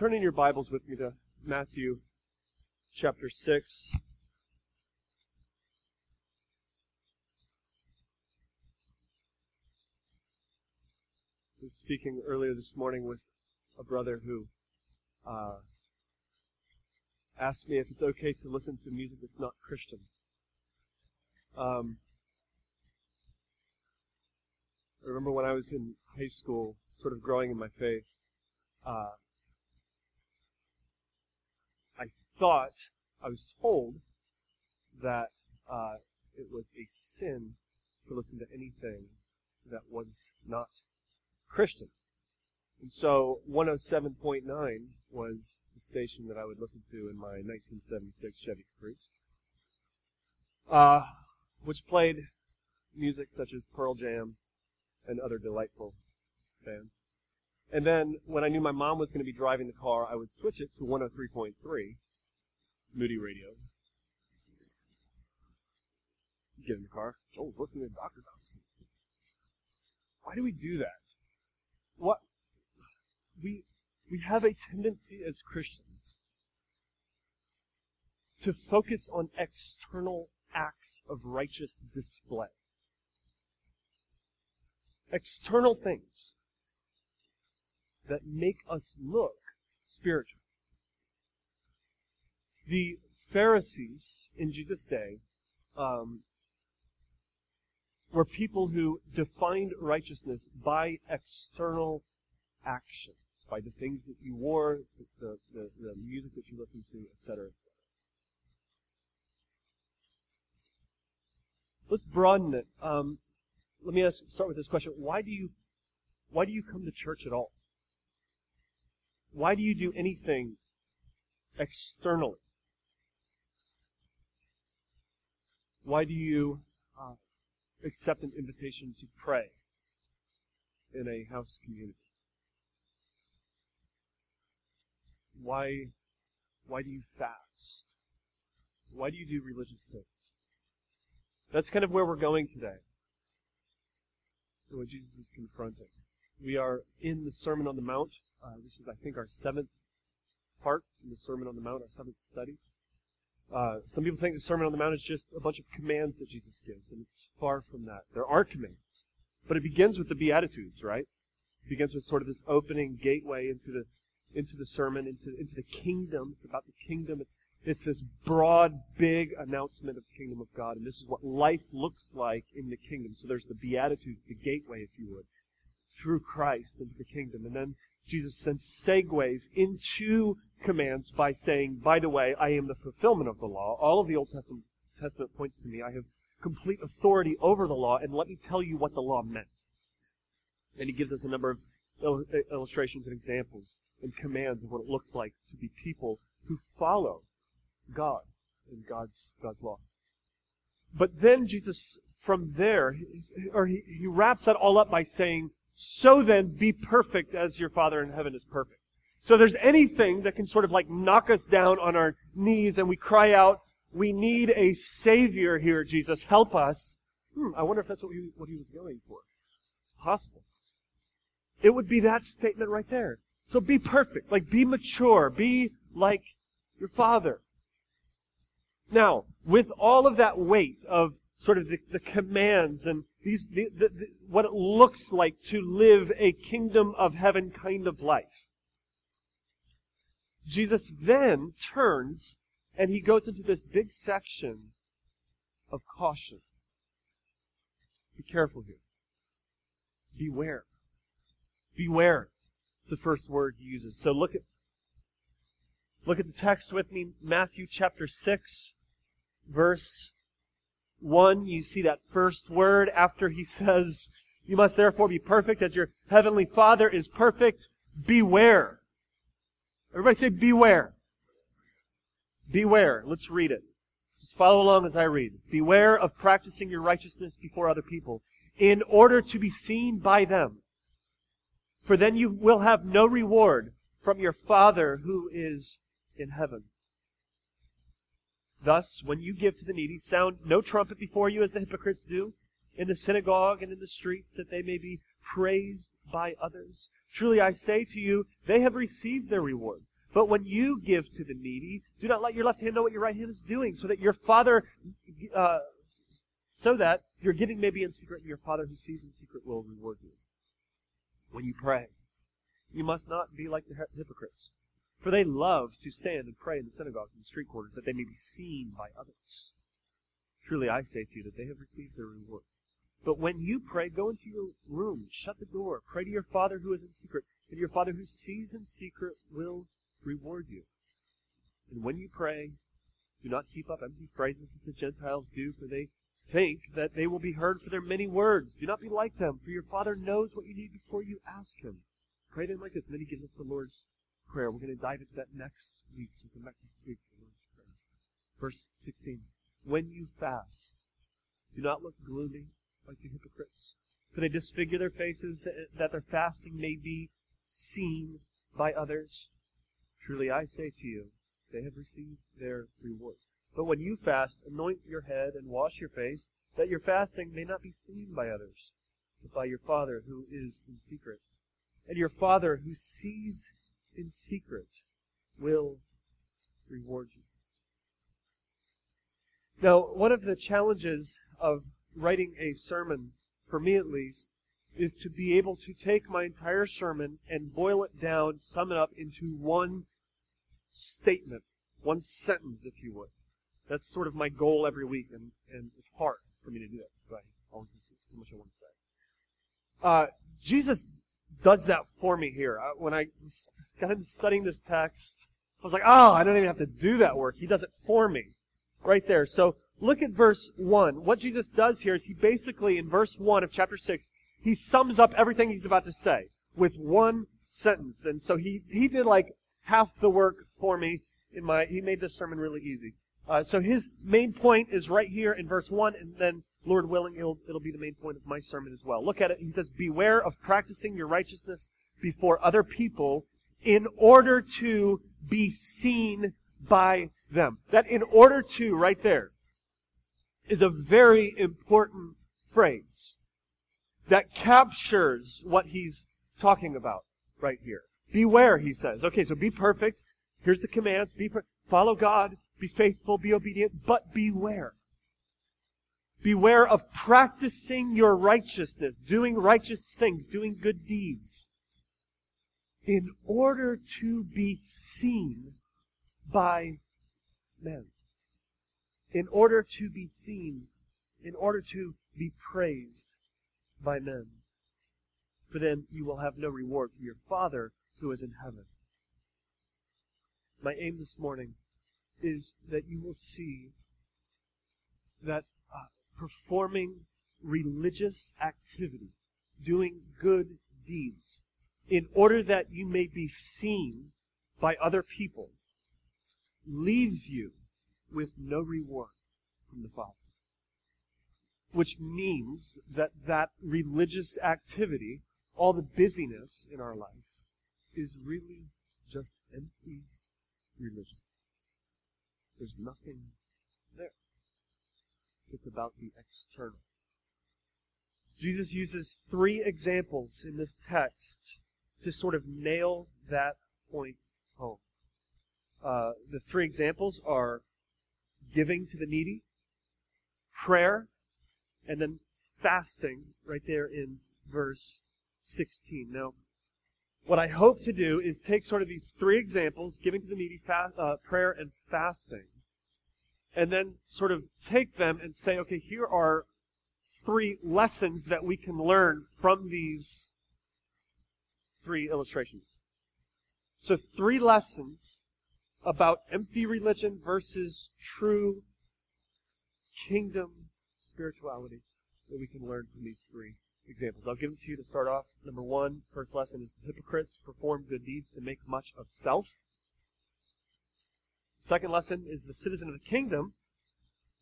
turn in your Bibles with me to Matthew chapter 6. I was speaking earlier this morning with a brother who uh, asked me if it's okay to listen to music that's not Christian. Um, I remember when I was in high school, sort of growing in my faith, uh, thought, I was told that uh, it was a sin to listen to anything that was not Christian. And so 107.9 was the station that I would listen to in my 1976 Chevy Caprice, uh, which played music such as Pearl Jam and other delightful bands. And then when I knew my mom was going to be driving the car, I would switch it to 103.3 Moody Radio. Get in the car. Oh, Joel's listening to Dr. Dobson. Why do we do that? What we we have a tendency as Christians to focus on external acts of righteous display. External things that make us look spiritual. The Pharisees in Jesus' day um, were people who defined righteousness by external actions, by the things that you wore, the, the, the music that you listened to, etc. Let's broaden it. Um, let me ask, start with this question: Why do you, why do you come to church at all? Why do you do anything externally? Why do you uh, accept an invitation to pray in a house community? Why, why do you fast? Why do you do religious things? That's kind of where we're going today. What Jesus is confronting. We are in the Sermon on the Mount. Uh, this is, I think, our seventh part in the Sermon on the Mount, our seventh study. Uh, some people think the Sermon on the Mount is just a bunch of commands that Jesus gives, and it's far from that. There are commands, but it begins with the Beatitudes, right? It begins with sort of this opening gateway into the into the sermon, into into the kingdom. It's about the kingdom. It's it's this broad, big announcement of the kingdom of God, and this is what life looks like in the kingdom. So there's the Beatitudes, the gateway, if you would, through Christ into the kingdom, and then Jesus then segues into commands by saying, by the way, I am the fulfillment of the law. All of the Old Testament, Testament points to me. I have complete authority over the law, and let me tell you what the law meant. And he gives us a number of uh, illustrations and examples and commands of what it looks like to be people who follow God and God's, God's law. But then Jesus, from there, or he, he wraps that all up by saying, so then be perfect as your Father in heaven is perfect. So there's anything that can sort of like knock us down on our knees and we cry out, we need a Savior here, Jesus, help us. Hmm, I wonder if that's what he, what he was going for. It's possible. It would be that statement right there. So be perfect, like be mature, be like your Father. Now, with all of that weight of sort of the, the commands and these, the, the, the, what it looks like to live a kingdom of heaven kind of life. Jesus then turns and he goes into this big section of caution. Be careful here. Beware. Beware. It's the first word he uses. So look at look at the text with me, Matthew chapter 6, verse 1, you see that first word after he says, You must therefore be perfect as your heavenly Father is perfect. Beware. Everybody say, Beware. Beware. Let's read it. Just follow along as I read. Beware of practicing your righteousness before other people in order to be seen by them. For then you will have no reward from your Father who is in heaven. Thus, when you give to the needy, sound no trumpet before you as the hypocrites do in the synagogue and in the streets, that they may be praised by others. Truly I say to you, they have received their reward. But when you give to the needy, do not let your left hand know what your right hand is doing, so that your Father, uh, so that your giving may be in secret, and your Father who sees in secret will reward you. When you pray, you must not be like the hypocrites, for they love to stand and pray in the synagogues and street corners, that they may be seen by others. Truly I say to you that they have received their reward. But when you pray, go into your room, shut the door, pray to your Father who is in secret, and your Father who sees in secret will reward you. And when you pray, do not heap up empty phrases as the Gentiles do, for they think that they will be heard for their many words. Do not be like them, for your Father knows what you need before you ask Him. Pray Him like this, and then He gives us the Lord's Prayer. We're going to dive into that next week, so come back next week for Lord's Prayer. Verse 16. When you fast, do not look gloomy like the hypocrites, for they disfigure their faces that their fasting may be seen by others. Truly I say to you, they have received their reward. But when you fast, anoint your head and wash your face, that your fasting may not be seen by others, but by your Father who is in secret. And your Father who sees in secret will reward you. Now, one of the challenges of writing a sermon, for me at least, is to be able to take my entire sermon and boil it down, sum it up into one statement, one sentence, if you would. That's sort of my goal every week, and, and it's hard for me to do that. But I always have so much I want to say. Uh, Jesus does that for me here. Uh, when I got into studying this text, I was like, oh, I don't even have to do that work. He does it for me. Right there. So look at verse 1. What Jesus does here is he basically, in verse 1 of chapter 6, he sums up everything he's about to say with one sentence. And so he, he did like half the work for me in my, he made this sermon really easy. Uh, so his main point is right here in verse 1, and then, Lord willing, it'll, it'll be the main point of my sermon as well. Look at it. He says, Beware of practicing your righteousness before other people in order to be seen by them. That in order to, right there, is a very important phrase that captures what he's talking about right here. Beware, he says. Okay, so be perfect. Here's the commands. Be per- follow God, be faithful, be obedient, but beware. Beware of practicing your righteousness, doing righteous things, doing good deeds, in order to be seen by men. In order to be seen, in order to be praised by men. For then you will have no reward from your Father who is in heaven. My aim this morning is that you will see that uh, performing religious activity, doing good deeds, in order that you may be seen by other people, leaves you with no reward from the Father. Which means that that religious activity, all the busyness in our life, is really just empty religion. There's nothing there. It's about the external. Jesus uses three examples in this text to sort of nail that point home. Uh, the three examples are giving to the needy, prayer, and then fasting right there in verse 16. Now, what I hope to do is take sort of these three examples, giving to the needy, uh, prayer, and fasting, and then sort of take them and say, okay, here are three lessons that we can learn from these three illustrations. So three lessons about empty religion versus true kingdom spirituality that we can learn from these three examples. I'll give them to you to start off. Number one, first lesson is hypocrites perform good deeds to make much of self. Second lesson is the citizen of the kingdom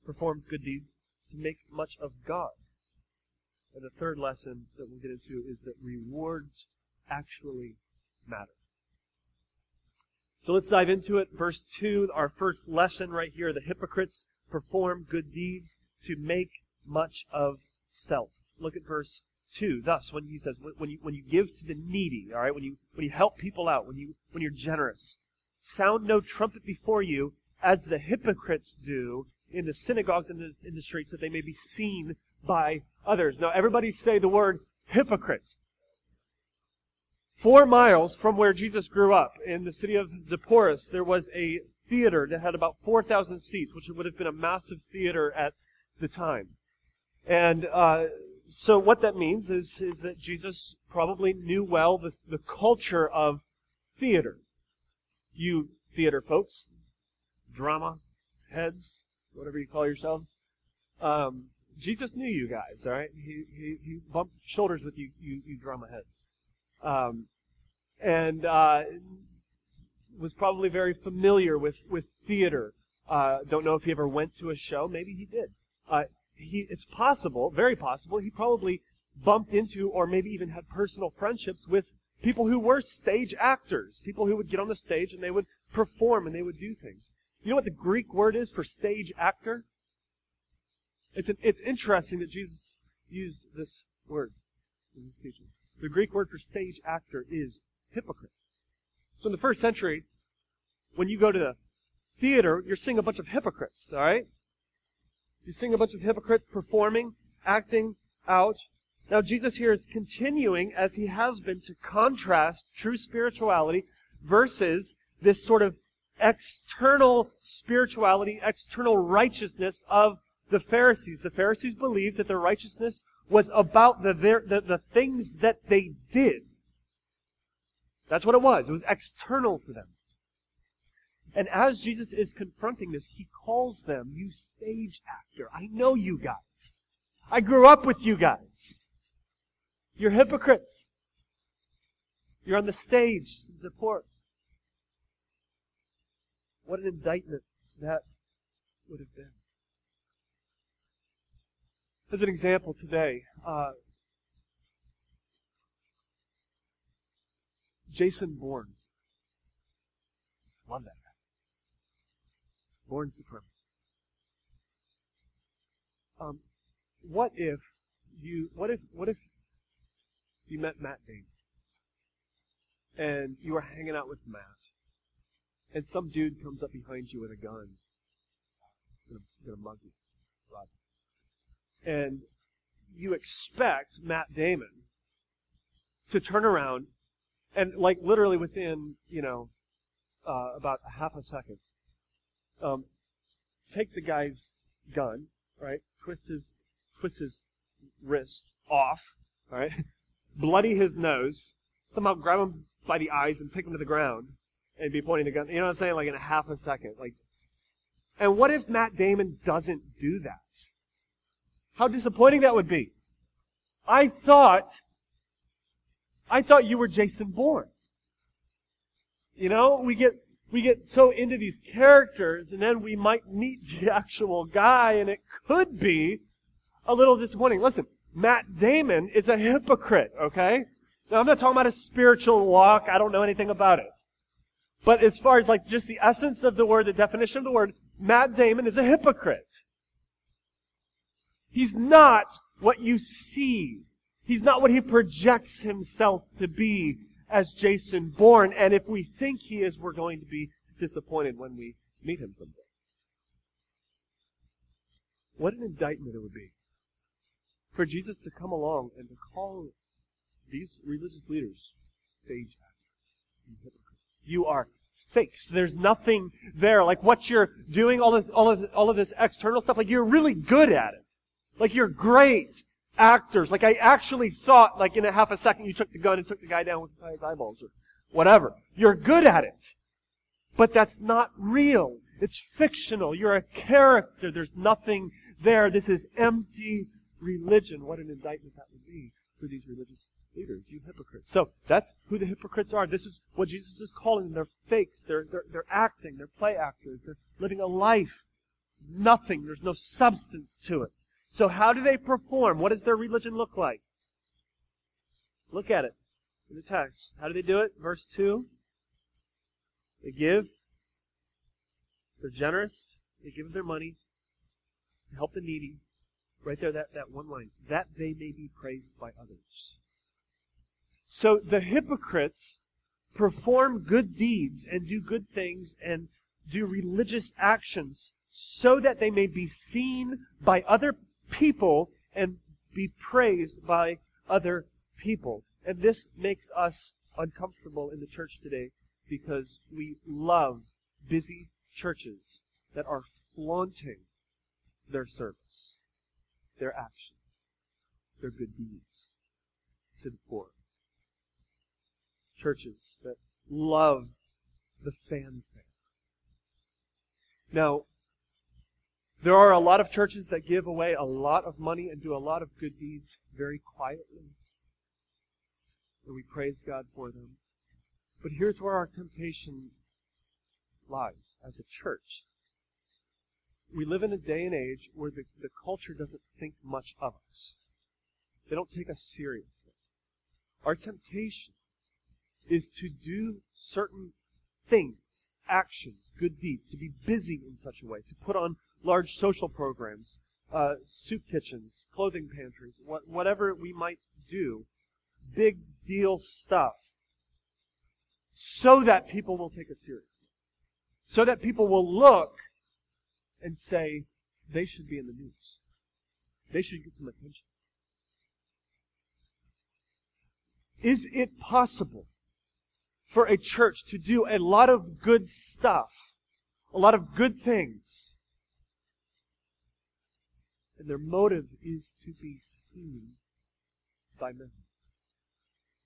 performs good deeds to make much of God. And the third lesson that we'll get into is that rewards actually matter. So let's dive into it. Verse 2, our first lesson right here. The hypocrites perform good deeds to make much of self. Look at verse 2. Thus, when he says, when you, when you give to the needy, all right, when you, when you help people out, when you, when you're generous, sound no trumpet before you, as the hypocrites do in the synagogues and in the streets, that they may be seen by others. Now, everybody say the word hypocrite. Four miles from where Jesus grew up, in the city of Sepphoris, there was a theater that had about 4,000 seats, which would have been a massive theater at the time. And uh, so what that means is, is that Jesus probably knew well the, the culture of theater. You theater folks, drama heads, whatever you call yourselves, um, Jesus knew you guys, all right? He, he, he bumped shoulders with you, you, you drama heads. Um, and uh, was probably very familiar with, with theater. Uh, don't know if he ever went to a show. Maybe he did. Uh, he, it's possible, very possible, he probably bumped into or maybe even had personal friendships with people who were stage actors, people who would get on the stage and they would perform and they would do things. You know what the Greek word is for stage actor? It's, an, it's interesting that Jesus used this word in his teaching. The Greek word for stage actor is hypocrite. So in the first century, when you go to the theater, you're seeing a bunch of hypocrites, alright? You're seeing a bunch of hypocrites performing, acting out. Now Jesus here is continuing, as he has been, to contrast true spirituality versus this sort of external spirituality, external righteousness of the Pharisees. The Pharisees believed that their righteousness was about the, the, the things that they did. That's what it was. It was external to them. And as Jesus is confronting this, he calls them, you stage actor. I know you guys. I grew up with you guys. You're hypocrites. You're on the stage to support. What an indictment that would have been. As an example today, uh, Jason Bourne. Love that guy. Bourne supremacy. Um, what if you, what if, what if you met Matt Damon? And you were hanging out with Matt, and some dude comes up behind you with a gun, gonna, gonna mug you, rob you. And you expect Matt Damon to turn around and like literally within you know uh, about a half a second, um, take the guy's gun, right? Twist his twist his wrist off, right? Bloody his nose, somehow grab him by the eyes and pick him to the ground, and be pointing the gun. You know what I'm saying? Like in a half a second, like. And what if Matt Damon doesn't do that? How disappointing that would be. I thought I thought you were Jason Bourne. You know, we get we get so into these characters and then we might meet the actual guy and it could be a little disappointing. Listen, Matt Damon is a hypocrite, okay? Now I'm not talking about a spiritual walk. I don't know anything about it. But as far as like just the essence of the word, the definition of the word, Matt Damon is a hypocrite. He's not what you see He's not what he projects himself to be as Jason Bourne. And if we think he is, we're going to be disappointed when we meet him someday. What an indictment it would be for Jesus to come along and to call these religious leaders stage actors hypocrites. You are fakes. There's nothing there. Like what you're doing, all this, all of, all of this external stuff, like you're really good at it. Like you're great actors. Like I actually thought, like in a half a second, you took the gun and took the guy down with his eyeballs or whatever. You're good at it. But that's not real. It's fictional. You're a character. There's nothing there. This is empty religion. What an indictment that would be for these religious leaders, you hypocrites. So that's who the hypocrites are. This is what Jesus is calling them. They're fakes. They're, they're, they're acting. They're play actors. They're living a life. Nothing. There's no substance to it. So how do they perform? What does their religion look like? Look at it in the text. How do they do it? Verse 2. They give. They're generous. They give their money to help the needy. Right there, that, that one line. That they may be praised by others. So the hypocrites perform good deeds and do good things and do religious actions so that they may be seen by other people and be praised by other people. And this makes us uncomfortable in the church today because we love busy churches that are flaunting their service, their actions, their good deeds to the poor. Churches that love the fanfare. Now, there are a lot of churches that give away a lot of money and do a lot of good deeds very quietly. And we praise God for them. But here's where our temptation lies as a church. We live in a day and age where the, the culture doesn't think much of us. They don't take us seriously. Our temptation is to do certain things, actions, good deeds, to be busy in such a way, to put on large social programs, uh, soup kitchens, clothing pantries, what, whatever we might do, big deal stuff, so that people will take us seriously. So that people will look and say, they should be in the news. They should get some attention. Is it possible for a church to do a lot of good stuff, a lot of good things, and their motive is to be seen by men,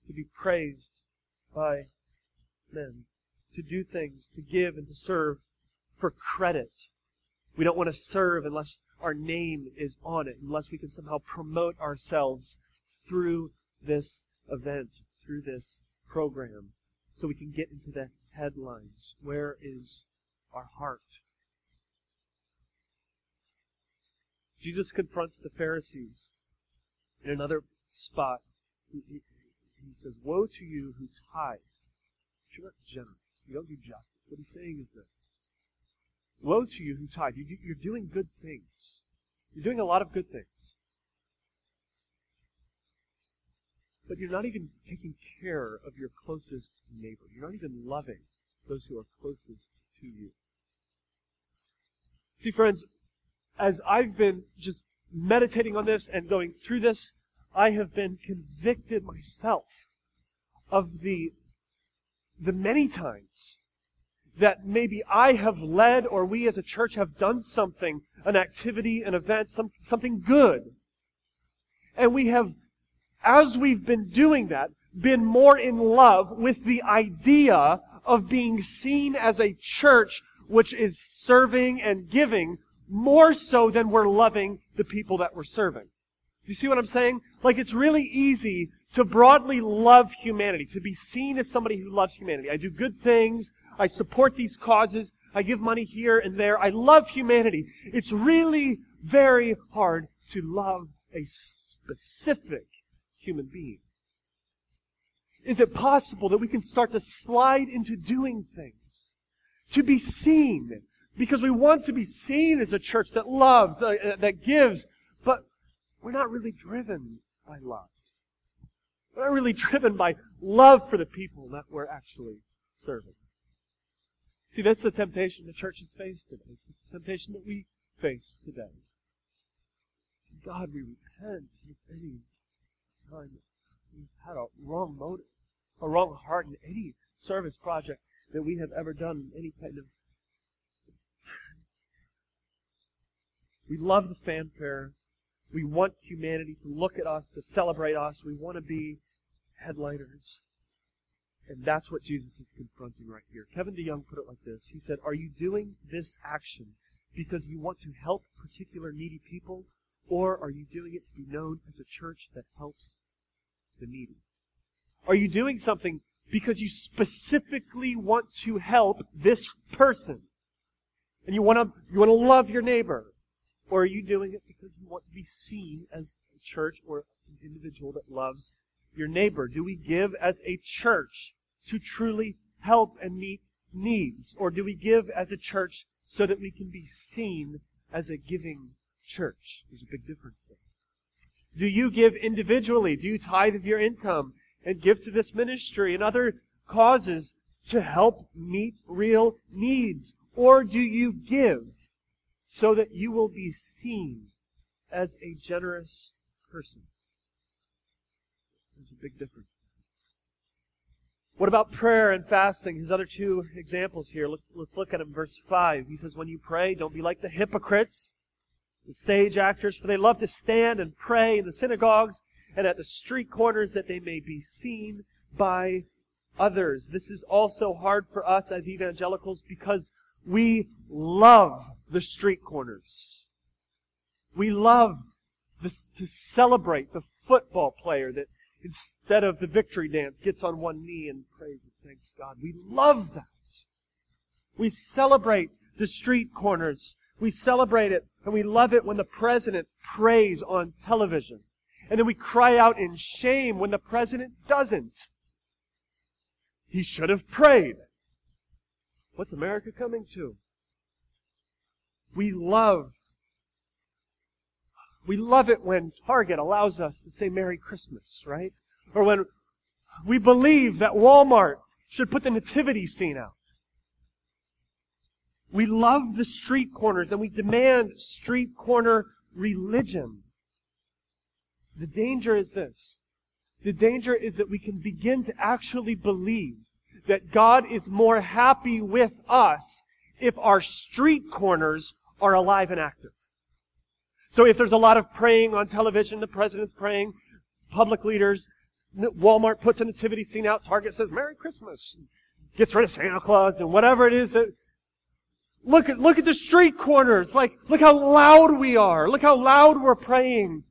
to be praised by men, to do things, to give and to serve for credit. We don't want to serve unless our name is on it, unless we can somehow promote ourselves through this event, through this program, so we can get into the headlines. Where is our heart? Jesus confronts the Pharisees in another spot. He, he, he says, Woe to you who tithe. But you're not generous. You don't do justice. What he's saying is this. Woe to you who tithe. You, you're doing good things. You're doing a lot of good things. But you're not even taking care of your closest neighbor. You're not even loving those who are closest to you. See, friends, as I've been just meditating on this and going through this, I have been convicted myself of the, the many times that maybe I have led or we as a church have done something, an activity, an event, some, something good. And we have, as we've been doing that, been more in love with the idea of being seen as a church which is serving and giving more so than we're loving the people that we're serving. You see what I'm saying? Like it's really easy to broadly love humanity, to be seen as somebody who loves humanity. I do good things. I support these causes. I give money here and there. I love humanity. It's really very hard to love a specific human being. Is it possible that we can start to slide into doing things? To be seen, because we want to be seen as a church that loves, uh, uh, that gives, but we're not really driven by love. We're not really driven by love for the people that we're actually serving. See, that's the temptation the church has faced today. It's the temptation that we face today. God, we repent if any time we've had a wrong motive, a wrong heart in any service project that we have ever done, in any kind of We love the fanfare. We want humanity to look at us, to celebrate us. We want to be headliners. And that's what Jesus is confronting right here. Kevin DeYoung put it like this. He said, Are you doing this action because you want to help particular needy people, or are you doing it to be known as a church that helps the needy? Are you doing something because you specifically want to help this person? And you want to, you want to love your neighbor? Or are you doing it because you want to be seen as a church or an individual that loves your neighbor? Do we give as a church to truly help and meet needs? Or do we give as a church so that we can be seen as a giving church? There's a big difference there. Do you give individually? Do you tithe of your income and give to this ministry and other causes to help meet real needs? Or do you give so that you will be seen as a generous person? There's a big difference. What about prayer and fasting? His other two examples here. Let's, look at him. Verse 5. He says, When you pray, don't be like the hypocrites, the stage actors, for they love to stand and pray in the synagogues and at the street corners that they may be seen by others. This is also hard for us as evangelicals because we love the street corners. We love this, to celebrate the football player that instead of the victory dance, gets on one knee and prays and thanks God. We love that. We celebrate the street corners. We celebrate it and we love it when the president prays on television. And then we cry out in shame when the president doesn't. He should have prayed. What's America coming to? We love we love it when Target allows us to say Merry Christmas, right? Or when we believe that Walmart should put the nativity scene out. We love the street corners and we demand street corner religion. The danger is this. The danger is that we can begin to actually believe that God is more happy with us if our street corners are alive and active. So if there's a lot of praying on television, the president's praying, public leaders, Walmart puts a nativity scene out, Target says Merry Christmas, gets rid of Santa Claus and whatever it is that look at look at the street corners, like look how loud we are, look how loud we're praying.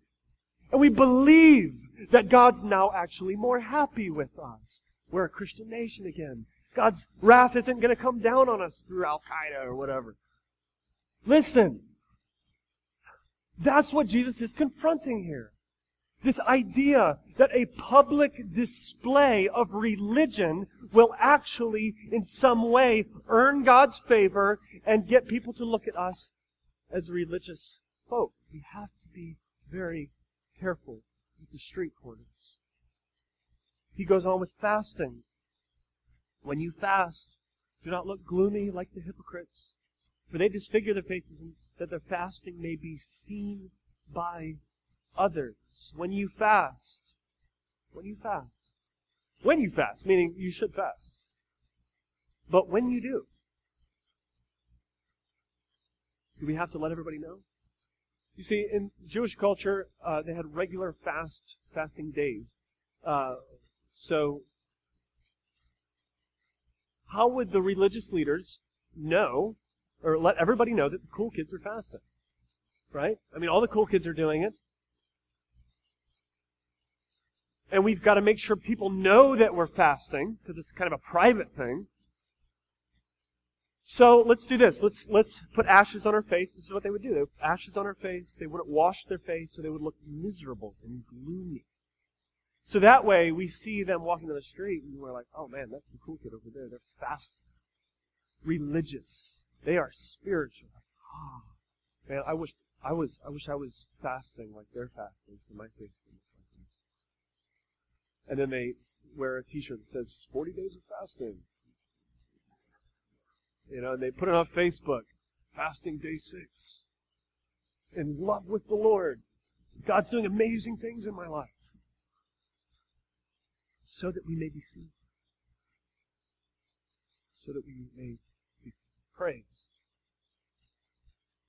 And we believe that God's now actually more happy with us. We're a Christian nation again. God's wrath isn't going to come down on us through Al Qaeda or whatever. Listen, that's what Jesus is confronting here. This idea that a public display of religion will actually, in some way, earn God's favor and get people to look at us as religious folk. We have to be very careful with the street corners. He goes on with fasting. When you fast, do not look gloomy like the hypocrites, for they disfigure their faces that their fasting may be seen by others. When you fast, when you fast, when you fast, meaning you should fast, but when you do, do we have to let everybody know? You see, in Jewish culture, uh, they had regular fast fasting days. Uh, so, how would the religious leaders know or let everybody know that the cool kids are fasting. Right? I mean, all the cool kids are doing it. And we've got to make sure people know that we're fasting, because it's kind of a private thing. So let's do this. Let's let's put ashes on our face. This is what they would do. They would put ashes on our face. They wouldn't wash their face, so they would look miserable and gloomy. So that way, we see them walking down the street, and we're like, "Oh man, that's the cool kid over there. They're fast, religious." They are spiritual. Like, Oh, man, I wish I was I wish I was fasting like they're fasting, so my face would look like this. And then they wear a T-shirt that says "40 days of fasting." You know, and they put it on Facebook, fasting day six, in love with the Lord. God's doing amazing things in my life, so that we may be seen, so that we may be praised.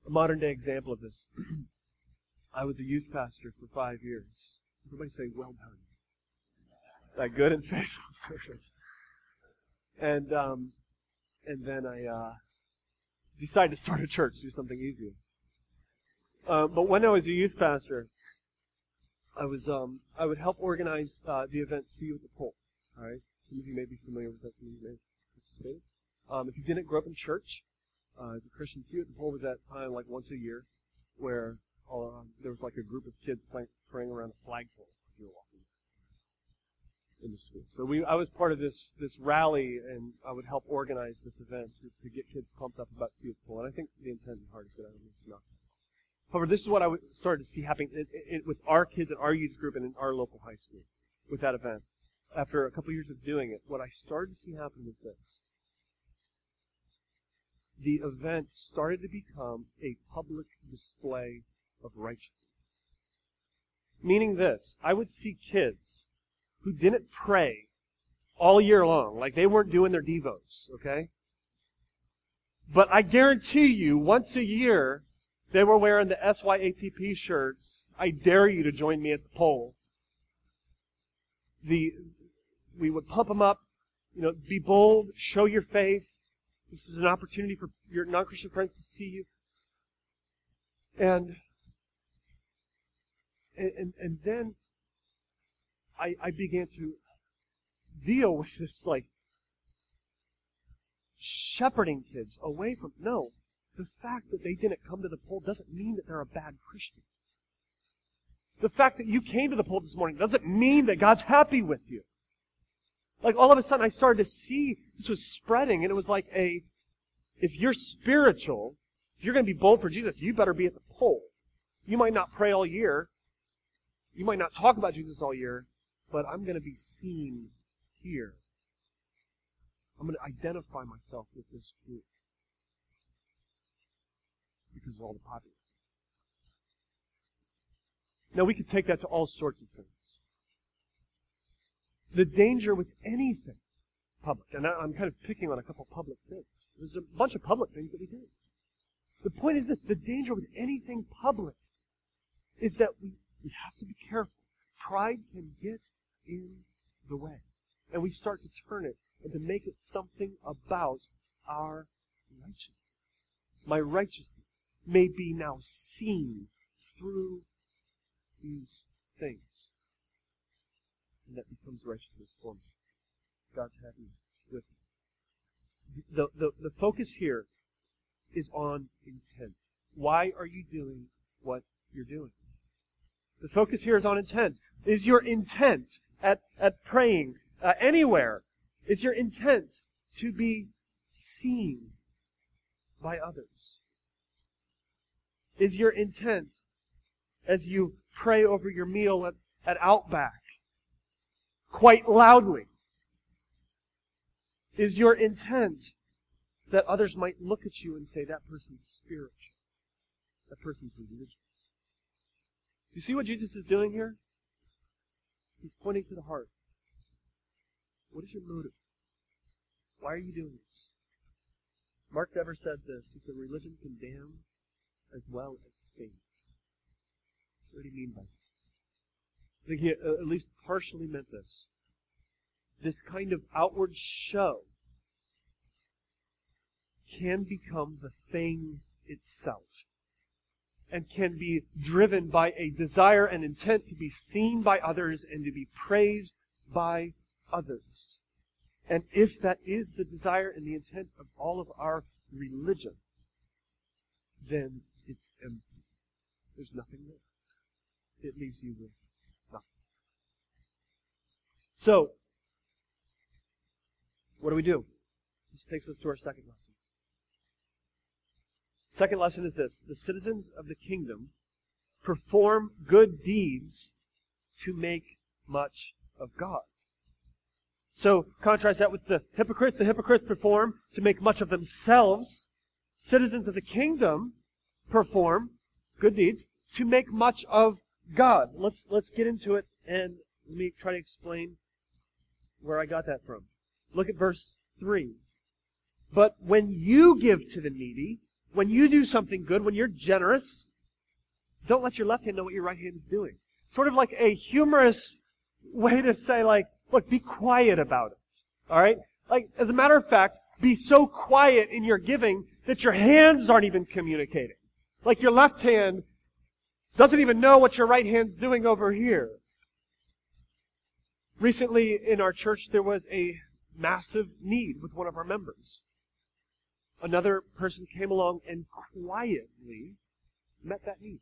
A modern day example of this. I was a youth pastor for five years. Everybody say, well done. That good and faithful service. And, um, and then I, uh, decided to start a church, do something easier. Uh, but when I was a youth pastor, I was, um, I would help organize, uh, the event See You at the Pole. Alright? Some of you may be familiar with that, some of you may participate. Um, if you didn't grow up in church, uh, as a Christian, See You at the Pole was at time like once a year, where uh, there was like a group of kids playing, praying around a flagpole as you were walking in the school. So we, I was part of this this rally, and I would help organize this event to, to get kids pumped up about See You at the Pole. And I think the intent and heart is good. I don't. However, this is what I started to see happening it, it, with our kids in our youth group and in our local high school with that event. after a couple years of doing it, what I started to see happen was this. The event started to become a public display of righteousness. Meaning this, I would see kids who didn't pray all year long, like they weren't doing their devos, okay? But I guarantee you, once a year, they were wearing the SYATP shirts. I dare you to join me at the pole. The, we would pump them up, you know, be bold, show your faith. This is an opportunity for your non-Christian friends to see you. And, and, and then I, I began to deal with this, like, shepherding kids away from, no, the fact that they didn't come to the pole doesn't mean that they're a bad Christian. The fact that you came to the pole this morning doesn't mean that God's happy with you. Like all of a sudden I started to see this was spreading and it was like a, if you're spiritual, if you're going to be bold for Jesus, you better be at the pole. You might not pray all year. You might not talk about Jesus all year, but I'm going to be seen here. I'm going to identify myself with this group because of all the popular. Now we could take that to all sorts of things. The danger with anything public, and I'm kind of picking on a couple public things. There's a bunch of public things that we do. The point is this, the danger with anything public is that we, we have to be careful. Pride can get in the way. And we start to turn it and to make it something about our righteousness. My righteousness may be now seen through these things. And that becomes righteousness for me. God's happy with me. The, the, the focus here is on intent. Why are you doing what you're doing? The focus here is on intent. Is your intent at, at praying uh, anywhere? Is your intent to be seen by others? Is your intent as you pray over your meal at, at Outback quite loudly? Is your intent that others might look at you and say, that person's spiritual? That person's religious? You see what Jesus is doing here? He's pointing to the heart. What is your motive? Why are you doing this? Mark Dever said this. He said, religion can damn as well as save. What do you mean by that? I think he uh, at least partially meant this. This kind of outward show can become the thing itself and can be driven by a desire and intent to be seen by others and to be praised by others. And if that is the desire and the intent of all of our religion, then it's empty. There's nothing there. It leaves you with nothing. So, what do we do? This takes us to our second lesson. Second lesson is this. The citizens of the kingdom perform good deeds to make much of God. So, contrast that with the hypocrites. The hypocrites perform to make much of themselves. Citizens of the kingdom perform good deeds to make much of God. Let's let's get into it and let me try to explain where I got that from. Look at verse 3. But when you give to the needy, when you do something good, when you're generous, don't let your left hand know what your right hand is doing. Sort of like a humorous way to say like, look, be quiet about it. Alright? Like, as a matter of fact, be so quiet in your giving that your hands aren't even communicating. Like your left hand doesn't even know what your right hand's doing over here. Recently in our church, there was a massive need with one of our members. Another person came along and quietly met that need.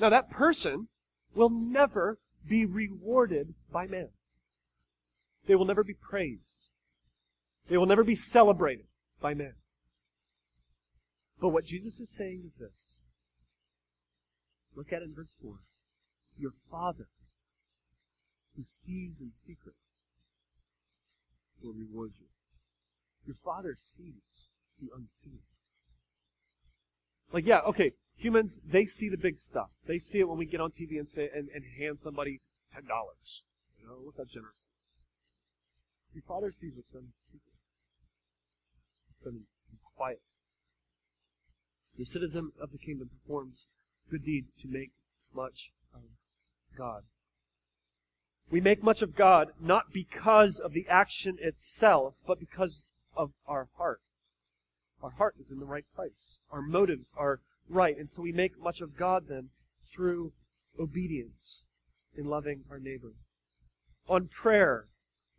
Now that person will never be rewarded by man. They will never be praised. They will never be celebrated by man. But what Jesus is saying is this. Look at it in verse 4. Your Father, who sees in secret, will reward you. Your Father sees the unseen. Like, yeah, okay, humans, they see the big stuff. They see it when we get on TV and say, and, and hand somebody $10. You know, look how generous Your Father sees what's in secret. Done in quiet. The citizen of the kingdom performs good deeds to make much of God. We make much of God not because of the action itself, but because of our heart. Our heart is in the right place. Our motives are right. And so we make much of God then through obedience in loving our neighbor. On prayer,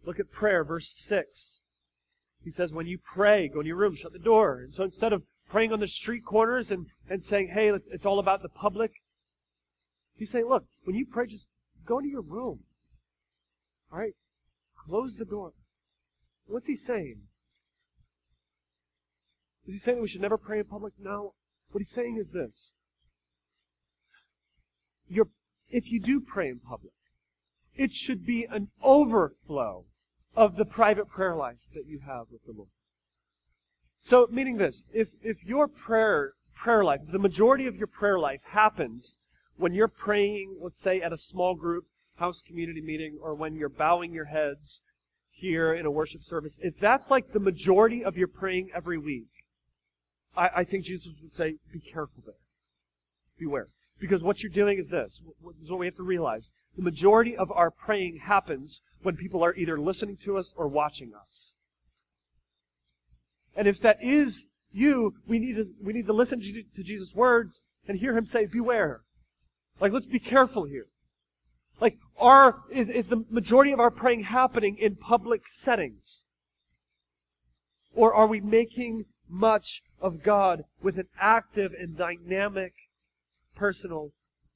look at prayer, verse 6. He says, when you pray, go in your room, shut the door. And so instead of praying on the street corners and, and saying, hey, it's all about the public, he's saying, look, when you pray, just go into your room. All right? Close the door. What's he saying? Is he saying we should never pray in public? No. What he's saying is this. If you do pray in public, it should be an overflow of the private prayer life that you have with the Lord. So, meaning this, if, if your prayer, prayer life, the majority of your prayer life happens when you're praying, let's say, at a small group, house community meeting, or when you're bowing your heads here in a worship service, if that's like the majority of your praying every week, I, I think Jesus would say, be careful there. Beware. Because what you're doing is this. This is what we have to realize. The majority of our praying happens when people are either listening to us or watching us. And if that is you, we need to, we need to listen to Jesus' words and hear him say, beware. Like, let's be careful here. Like, are, is, is the majority of our praying happening in public settings? Or are we making much of God with an active and dynamic personal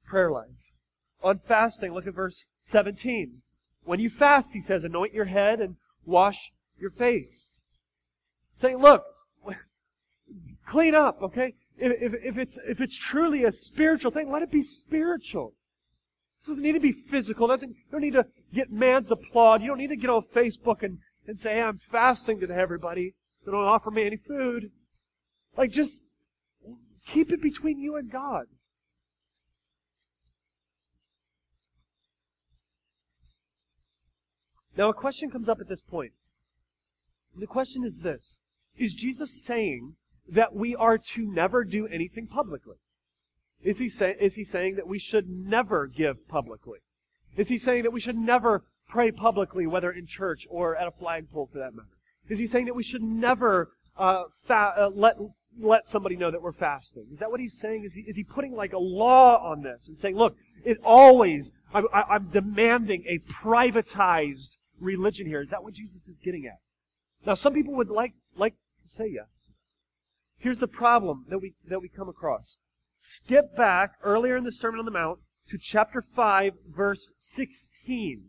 prayer life. On fasting, look at verse 17. When you fast, he says, anoint your head and wash your face. Saying, look, clean up, okay? If, if, if, it's, if it's truly a spiritual thing, let it be spiritual. This doesn't need to be physical. Doesn't, you don't need to get man's applaud. You don't need to get on Facebook and, and say, hey, I'm fasting to everybody. So don't offer me any food. Like, just keep it between you and God. Now, a question comes up at this point. And the question is this Is Jesus saying that we are to never do anything publicly? Is he, say, is he saying that we should never give publicly? Is he saying that we should never pray publicly, whether in church or at a flagpole for that matter? Is he saying that we should never uh, fa- uh, let let somebody know that we're fasting. Is that what he's saying? Is he, is he putting like a law on this and saying, look, it always, I'm, I'm demanding a privatized religion here. Is that what Jesus is getting at? Now, some people would like, like say yes. Here's the problem that we, that we come across. Skip back earlier in the Sermon on the Mount to chapter 5, verse 16.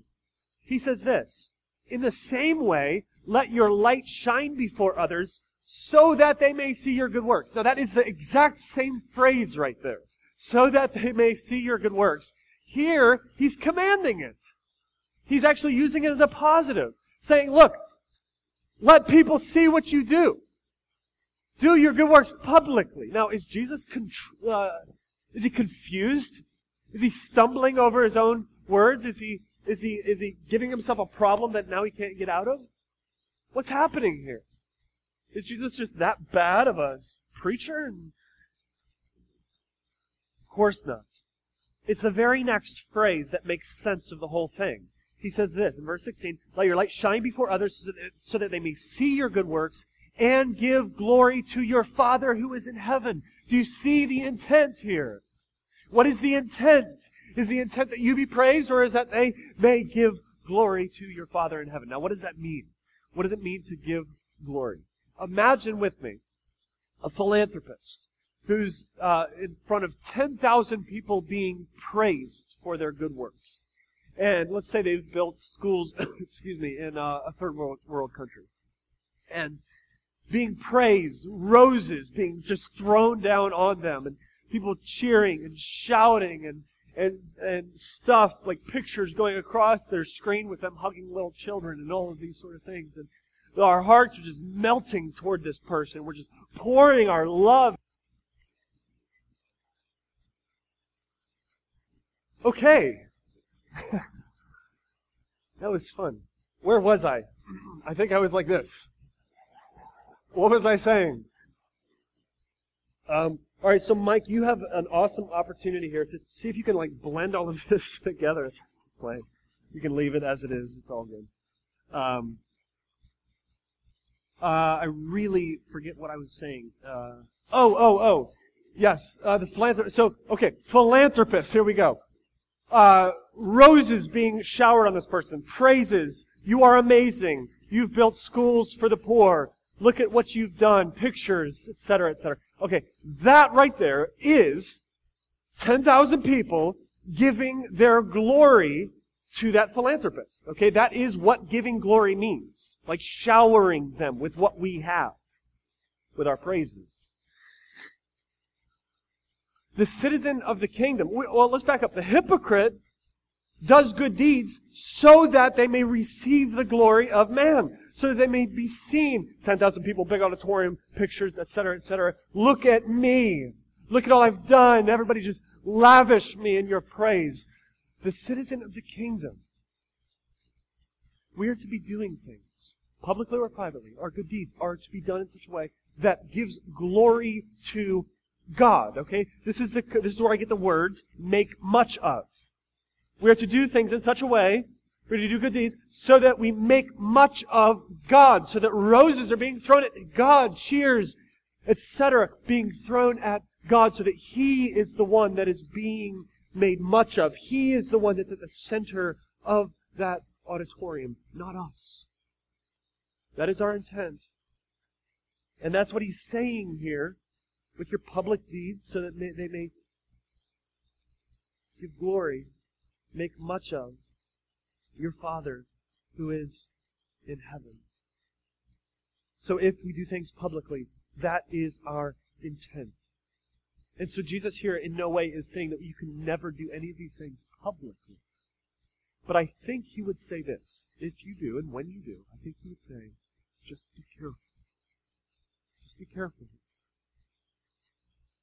He says this, In the same way, let your light shine before others so that they may see your good works. Now that is the exact same phrase right there. So that they may see your good works. Here, he's commanding it. He's actually using it as a positive. Saying, look, let people see what you do. Do your good works publicly. Now, is Jesus, contr- uh, is he confused? Is he stumbling over his own words? Is he, is he, is he giving himself a problem that now he can't get out of? What's happening here? Is Jesus just that bad of a preacher? Of course not. It's the very next phrase that makes sense of the whole thing. He says this in verse 16, Let your light shine before others so that, so that they may see your good works and give glory to your Father who is in heaven. Do you see the intent here? What is the intent? Is the intent that you be praised or is that they may give glory to your Father in heaven? Now, what does that mean? What does it mean to give glory? Imagine with me a philanthropist who's uh, in front of 10,000 people being praised for their good works. And let's say they've built schools, excuse me, in uh, a third world, world country. And being praised, roses being just thrown down on them, and people cheering and shouting and, and, and stuff like pictures going across their screen with them hugging little children and all of these sort of things. And our hearts are just melting toward this person. We're just pouring our love. Okay. that was fun. Where was I? I think I was like this. What was I saying? Um, all right, so Mike, you have an awesome opportunity here to see if you can like blend all of this together. Play. You can leave it as it is. It's all good. Um, uh, I really forget what I was saying. Uh, oh, oh, oh. Yes, uh, the philanthropist. So, okay, philanthropist. Here we go. Uh, roses being showered on this person. Praises. You are amazing. You've built schools for the poor. Look at what you've done. Pictures, etc., etc. Okay, that right there is 10,000 people giving their glory to that philanthropist. Okay, that is what giving glory means. Like showering them with what we have, with our praises. The citizen of the kingdom, well, let's back up. The hypocrite does good deeds so that they may receive the glory of man so they may be seen. 10,000 people, big auditorium, pictures, etc., etc. Look at me. Look at all I've done. Everybody just lavish me in your praise. The citizen of the kingdom. We are to be doing things, publicly or privately. Our good deeds are to be done in such a way that gives glory to God. Okay? This is the, this is where I get the words, make much of. We are to do things in such a way we're to do good deeds so that we make much of God, so that roses are being thrown at God, cheers, etc., being thrown at God, so that He is the one that is being made much of. He is the one that's at the center of that auditorium, not us. That is our intent. And that's what he's saying here with your public deeds so that they may give glory, make much of your Father who is in heaven. So if we do things publicly, that is our intent. And so Jesus here in no way is saying that you can never do any of these things publicly. But I think he would say this. If you do, and when you do, I think he would say, just be careful. Just be careful.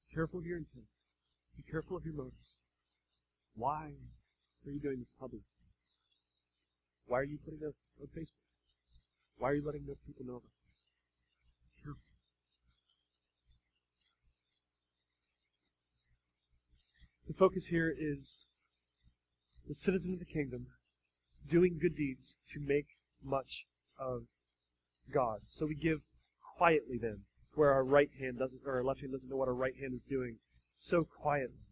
Be careful of your intent. Be careful of your motives. Why are you doing this publicly? Why are you putting it on Facebook? Why are you letting people know about it? The focus here is the citizen of the kingdom doing good deeds to make much of God. So we give quietly then, where our right hand doesn't, or our left hand doesn't know what our right hand is doing, so quietly.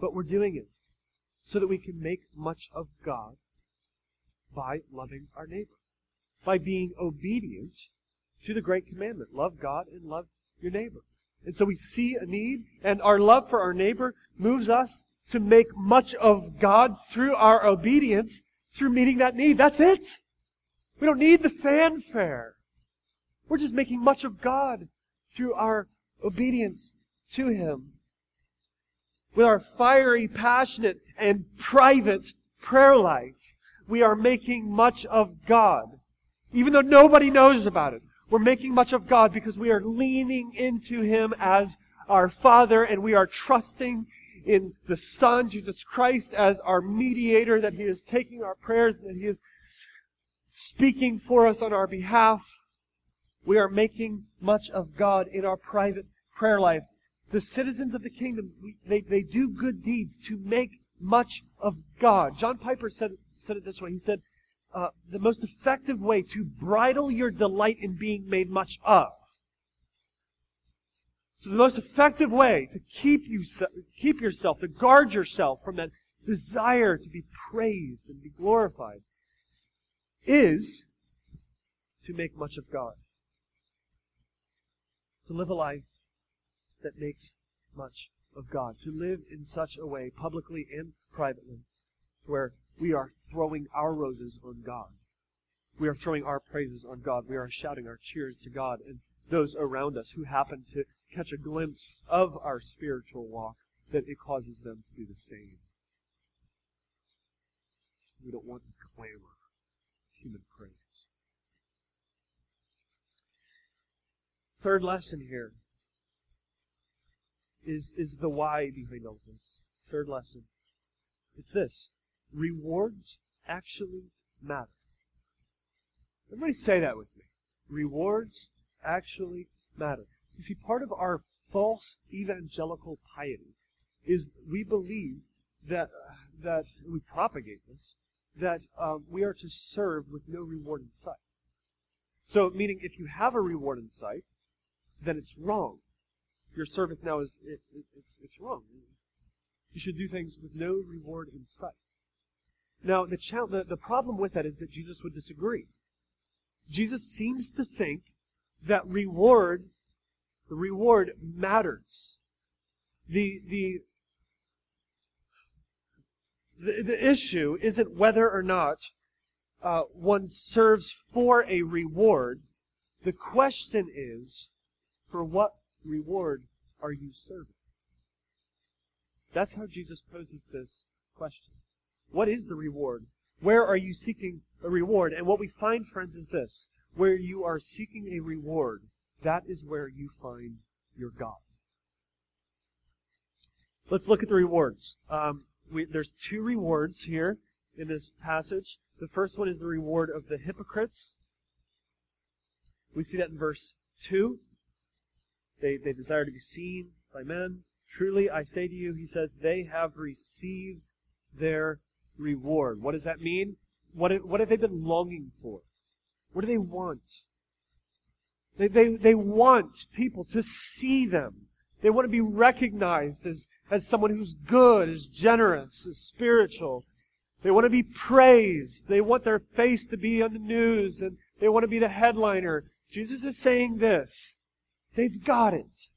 But we're doing it so that we can make much of God by loving our neighbor, by being obedient to the great commandment love God and love your neighbor. And so we see a need, and our love for our neighbor moves us to make much of God through our obedience, through meeting that need. That's it. We don't need the fanfare. We're just making much of God through our obedience to Him. With our fiery, passionate, and private prayer life, we are making much of God. Even though nobody knows about it. We're making much of God because we are leaning into Him as our Father and we are trusting in the Son, Jesus Christ, as our mediator, that He is taking our prayers, that He is speaking for us on our behalf. We are making much of God in our private prayer life. The citizens of the kingdom, they, they do good deeds to make much of God. John Piper said said it this way. He said, uh, the most effective way to bridle your delight in being made much of. So the most effective way to keep you keep yourself, to guard yourself from that desire to be praised and be glorified, is to make much of God. To live a life that makes much of God. To live in such a way, publicly and privately, where we are throwing our roses on God. We are throwing our praises on God. We are shouting our cheers to God and those around us who happen to catch a glimpse of our spiritual walk, that it causes them to do the same. We don't want the clamor, human praise. Third lesson here is, is the why behind all this. Third lesson. It's this. Rewards actually matter. Everybody say that with me. Rewards actually matter. You see, part of our false evangelical piety is we believe that that we propagate this that um, we are to serve with no reward in sight. So, meaning if you have a reward in sight, then it's wrong. Your service now is it, it, it's it's wrong. You should do things with no reward in sight. Now, the, cha- the the problem with that is that Jesus would disagree. Jesus seems to think that reward, the reward matters. The the the, the issue isn't whether or not uh, one serves for a reward. The question is, for what reward are you serving? That's how Jesus poses this question. What is the reward? Where are you seeking a reward? And what we find, friends, is this. Where you are seeking a reward, that is where you find your God. Let's look at the rewards. Um, we, there's two rewards here in this passage. The first one is the reward of the hypocrites. We see that in verse 2. They, they desire to be seen by men. Truly, I say to you, he says, they have received their reward. What does that mean? What, what have they been longing for? What do they want? They, they, they want people to see them. They want to be recognized as, as someone who's good, is generous, is spiritual. They want to be praised. They want their face to be on the news and they want to be the headliner. Jesus is saying this. They've got it.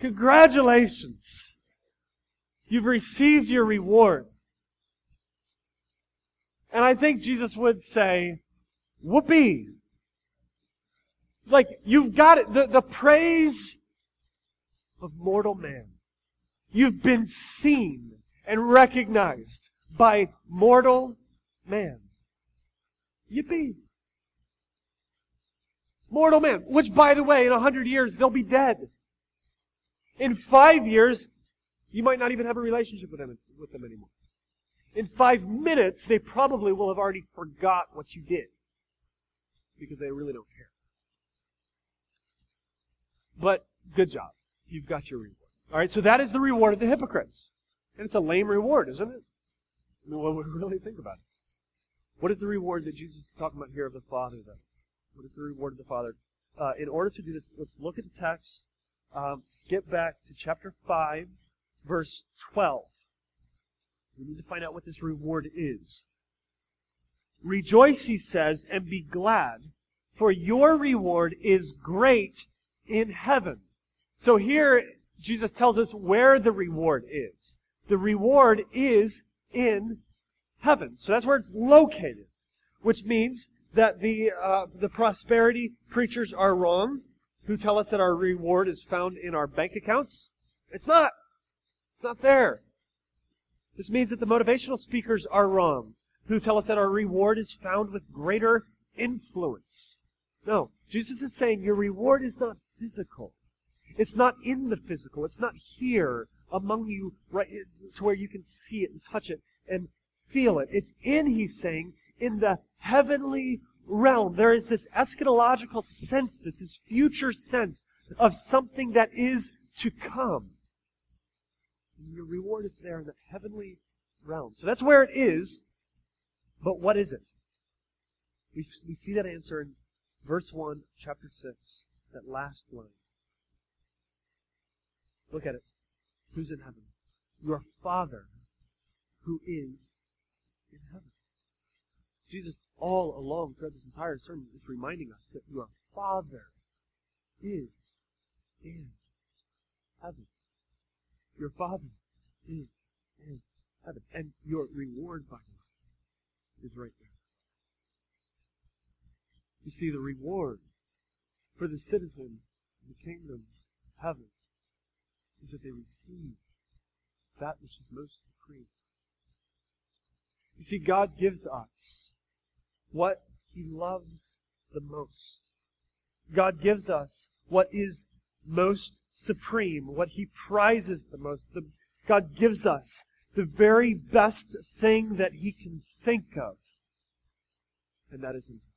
Congratulations. You've received your reward. And I think Jesus would say, whoopee. Like, you've got it. The, the praise of mortal man. You've been seen and recognized by mortal man. Yippee. Mortal man. Which, by the way, in a hundred years, they'll be dead. In five years, you might not even have a relationship with them, with them anymore. In five minutes, they probably will have already forgot what you did. Because they really don't care. But, good job. You've got your reward. Alright, so that is the reward of the hypocrites. And it's a lame reward, isn't it? I mean, what would we really think about it? What is the reward that Jesus is talking about here of the Father, then? What is the reward of the Father? Uh, in order to do this, let's look at the text, um, skip back to chapter 5, verse 12. We need to find out what this reward is. Rejoice, he says, and be glad, for your reward is great in heaven. So here, Jesus tells us where the reward is. The reward is in heaven. So that's where it's located. Which means that the, uh, the prosperity preachers are wrong, who tell us that our reward is found in our bank accounts. It's not. It's not there. This means that the motivational speakers are wrong, who tell us that our reward is found with greater influence. No, Jesus is saying your reward is not physical. It's not in the physical. It's not here among you, right to where you can see it and touch it and feel it. It's in, he's saying, in the heavenly realm. There is this eschatological sense, this is future sense of something that is to come. Your reward is there in the heavenly realm. So that's where it is. But what is it? We, we see that answer in verse 1, chapter 6, that last line. Look at it. Who's in heaven? Your Father who is in heaven. Jesus, all along throughout this entire sermon, is reminding us that your Father is in heaven. Your Father is in heaven. And your reward, by the way, is right there. You see, the reward for the citizen of the kingdom of heaven is that they receive that which is most supreme. You see, God gives us what He loves the most. God gives us what is most supreme, what He prizes the most. The, God gives us the very best thing that He can think of, and that is Himself.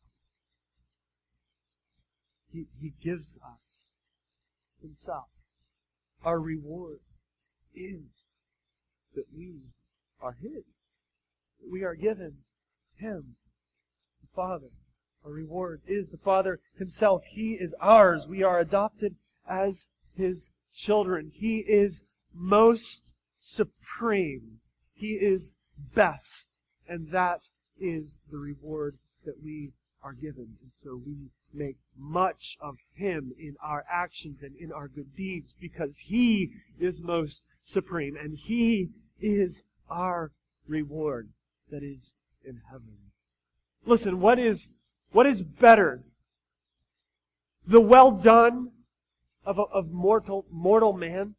He, he gives us Himself. Our reward is that we are His. We are given Him, the Father. Our reward is the Father Himself. He is ours. We are adopted as His children. He is most supreme. He is best. And that is the reward that we are given. And so we make much of Him in our actions and in our good deeds because He is most supreme and He is our reward that is in heaven. Listen, what is, what is better? The well done of, of mortal, mortal man?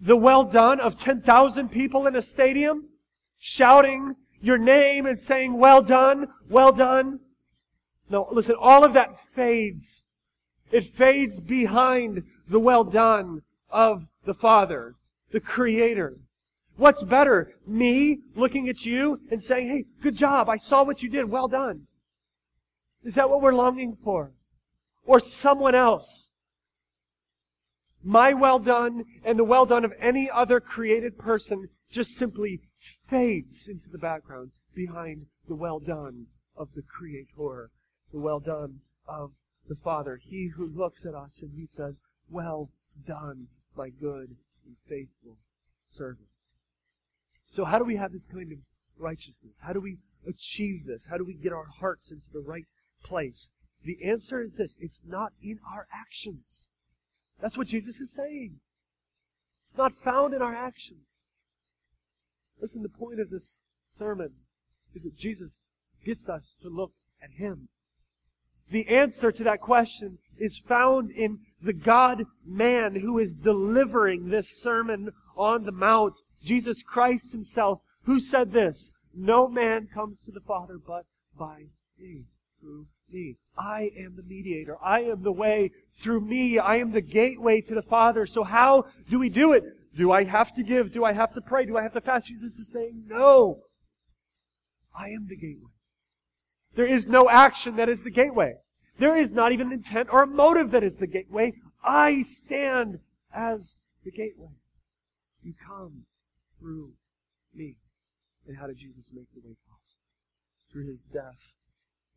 The well done of 10,000 people in a stadium shouting your name and saying, well done, well done? No, listen, all of that fades. It fades behind the well done of the Father, the Creator. What's better? Me looking at you and saying, hey, good job. I saw what you did. Well done. Is that what we're longing for? Or someone else? My well done and the well done of any other created person just simply fades into the background behind the well done of the Creator the well done of the Father. He who looks at us and he says, Well done, my good and faithful servant. So, how do we have this kind of righteousness? How do we achieve this? How do we get our hearts into the right place? The answer is this it's not in our actions. That's what Jesus is saying. It's not found in our actions. Listen, the point of this sermon is that Jesus gets us to look at Him. The answer to that question is found in the God man who is delivering this Sermon on the Mount, Jesus Christ himself, who said this, No man comes to the Father but by me, through me. I am the mediator. I am the way through me. I am the gateway to the Father. So how do we do it? Do I have to give? Do I have to pray? Do I have to fast? Jesus is saying, no. I am the gateway. There is no action that is the gateway. There is not even intent or a motive that is the gateway. I stand as the gateway. You come through me. And how did Jesus make the way possible? Through his death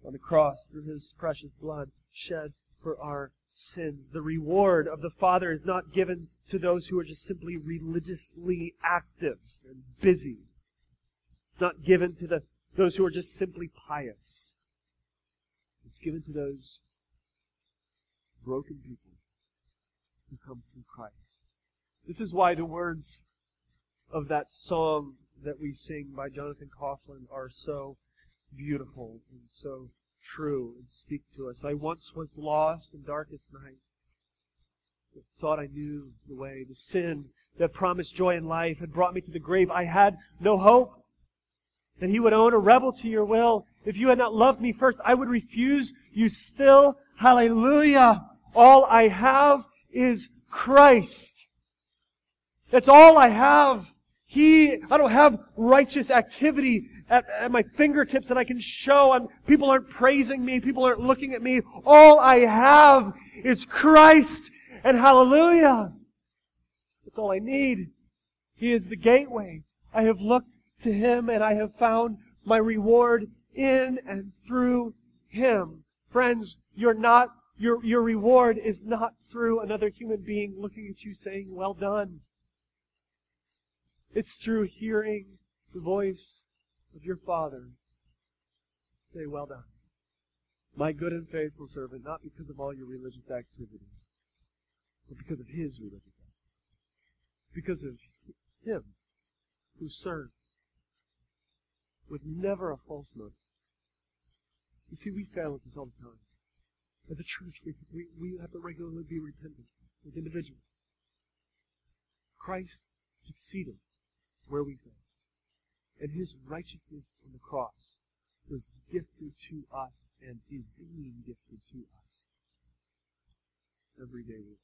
on the cross, through his precious blood shed for our sins. The reward of the Father is not given to those who are just simply religiously active and busy. It's not given to the, those who are just simply pious. It's given to those broken people who come through Christ. This is why the words of that song that we sing by Jonathan Kauflin are so beautiful and so true and speak to us. I once was lost in darkest night, but thought I knew the way. The sin that promised joy in life had brought me to the grave. I had no hope that he would own a rebel to your will. If you had not loved me first, I would refuse you still. Hallelujah. All I have is Christ. That's all I have. He, I don't have righteous activity at, at my fingertips that I can show. I'm, people aren't praising me. People aren't looking at me. All I have is Christ and hallelujah. That's all I need. He is the gateway. I have looked to Him, and I have found my reward in and through Him. Friends, you're not, your, your reward is not through another human being looking at you saying, well done. It's through hearing the voice of your Father say, well done. My good and faithful servant, not because of all your religious activity, but because of His religious activity. Because of Him who serves with never a false motive. You see, we fail at this all the time. As a church, we, we, we have to regularly be repentant as individuals. Christ succeeded where we failed. And his righteousness on the cross was gifted to us and is being gifted to us every day.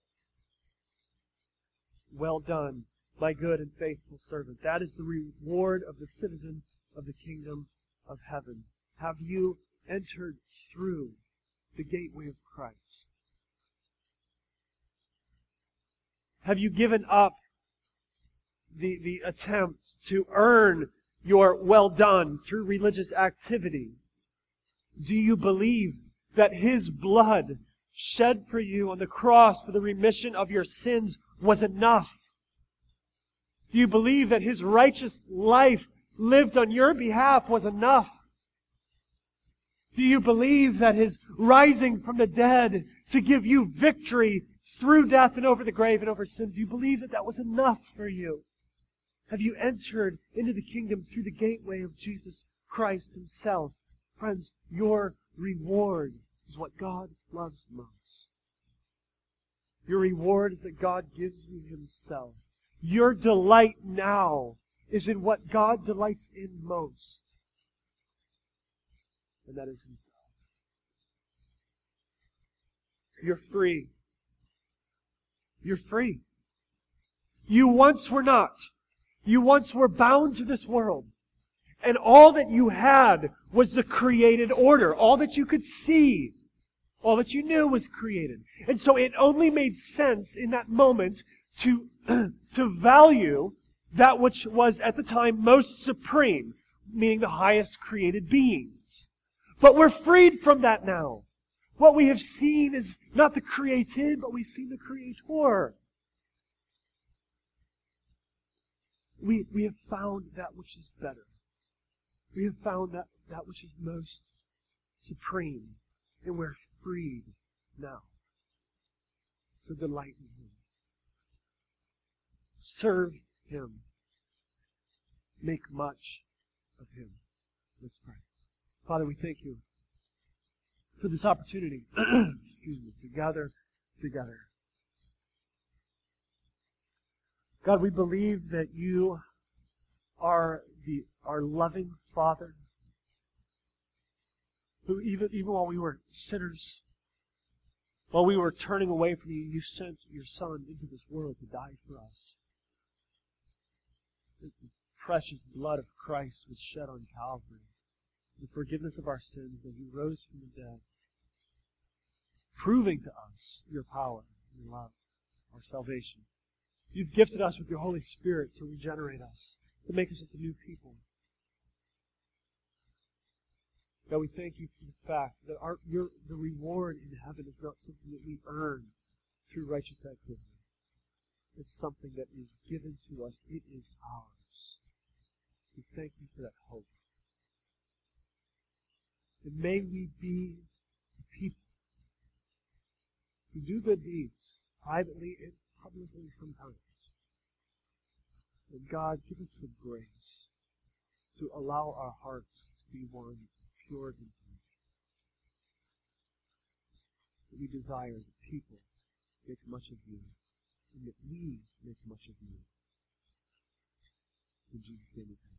Well done, my good and faithful servant. That is the reward of the citizen of the kingdom of heaven. Have you entered through the gateway of Christ? Have you given up the, the attempt to earn your well done through religious activity? Do you believe that His blood shed for you on the cross for the remission of your sins was enough? Do you believe that His righteous life lived on your behalf was enough? Do you believe that His rising from the dead to give you victory through death and over the grave and over sin, do you believe that that was enough for you? Have you entered into the kingdom through the gateway of Jesus Christ Himself? Friends, your reward is what God loves most. Your reward is that God gives you Himself. Your delight now is in what God delights in most, and that is Himself. You're free. You're free. You once were not. You once were bound to this world. And all that you had was the created order. All that you could see, all that you knew was created. And so it only made sense in that moment to, to value that which was at the time most supreme, meaning the highest created beings. But we're freed from that now. What we have seen is not the created, but we see the creator. We, we have found that which is better. We have found that, that which is most supreme. And we're freed now. So delight in Him. Serve Him. Make much of Him. Let's pray. Father, we thank you for this opportunity, excuse me, to gather together God, we believe that you are the our loving Father, who even even while we were sinners, while we were turning away from you, you sent your Son into this world to die for us. The precious blood of Christ was shed on Calvary, the forgiveness of our sins, that He rose from the dead, proving to us your power, your love, our salvation. You've gifted us with your Holy Spirit to regenerate us, to make us into new people. God, we thank you for the fact that our, your, the reward in heaven is not something that we earn through righteous activity. It's something that is given to us. It is ours. We thank you for that hope. And may we be people who do good deeds privately and publicly sometimes. And God, give us the grace to allow our hearts to be one pure and. That we desire that people make much of you, and that we make much of you. In Jesus' name.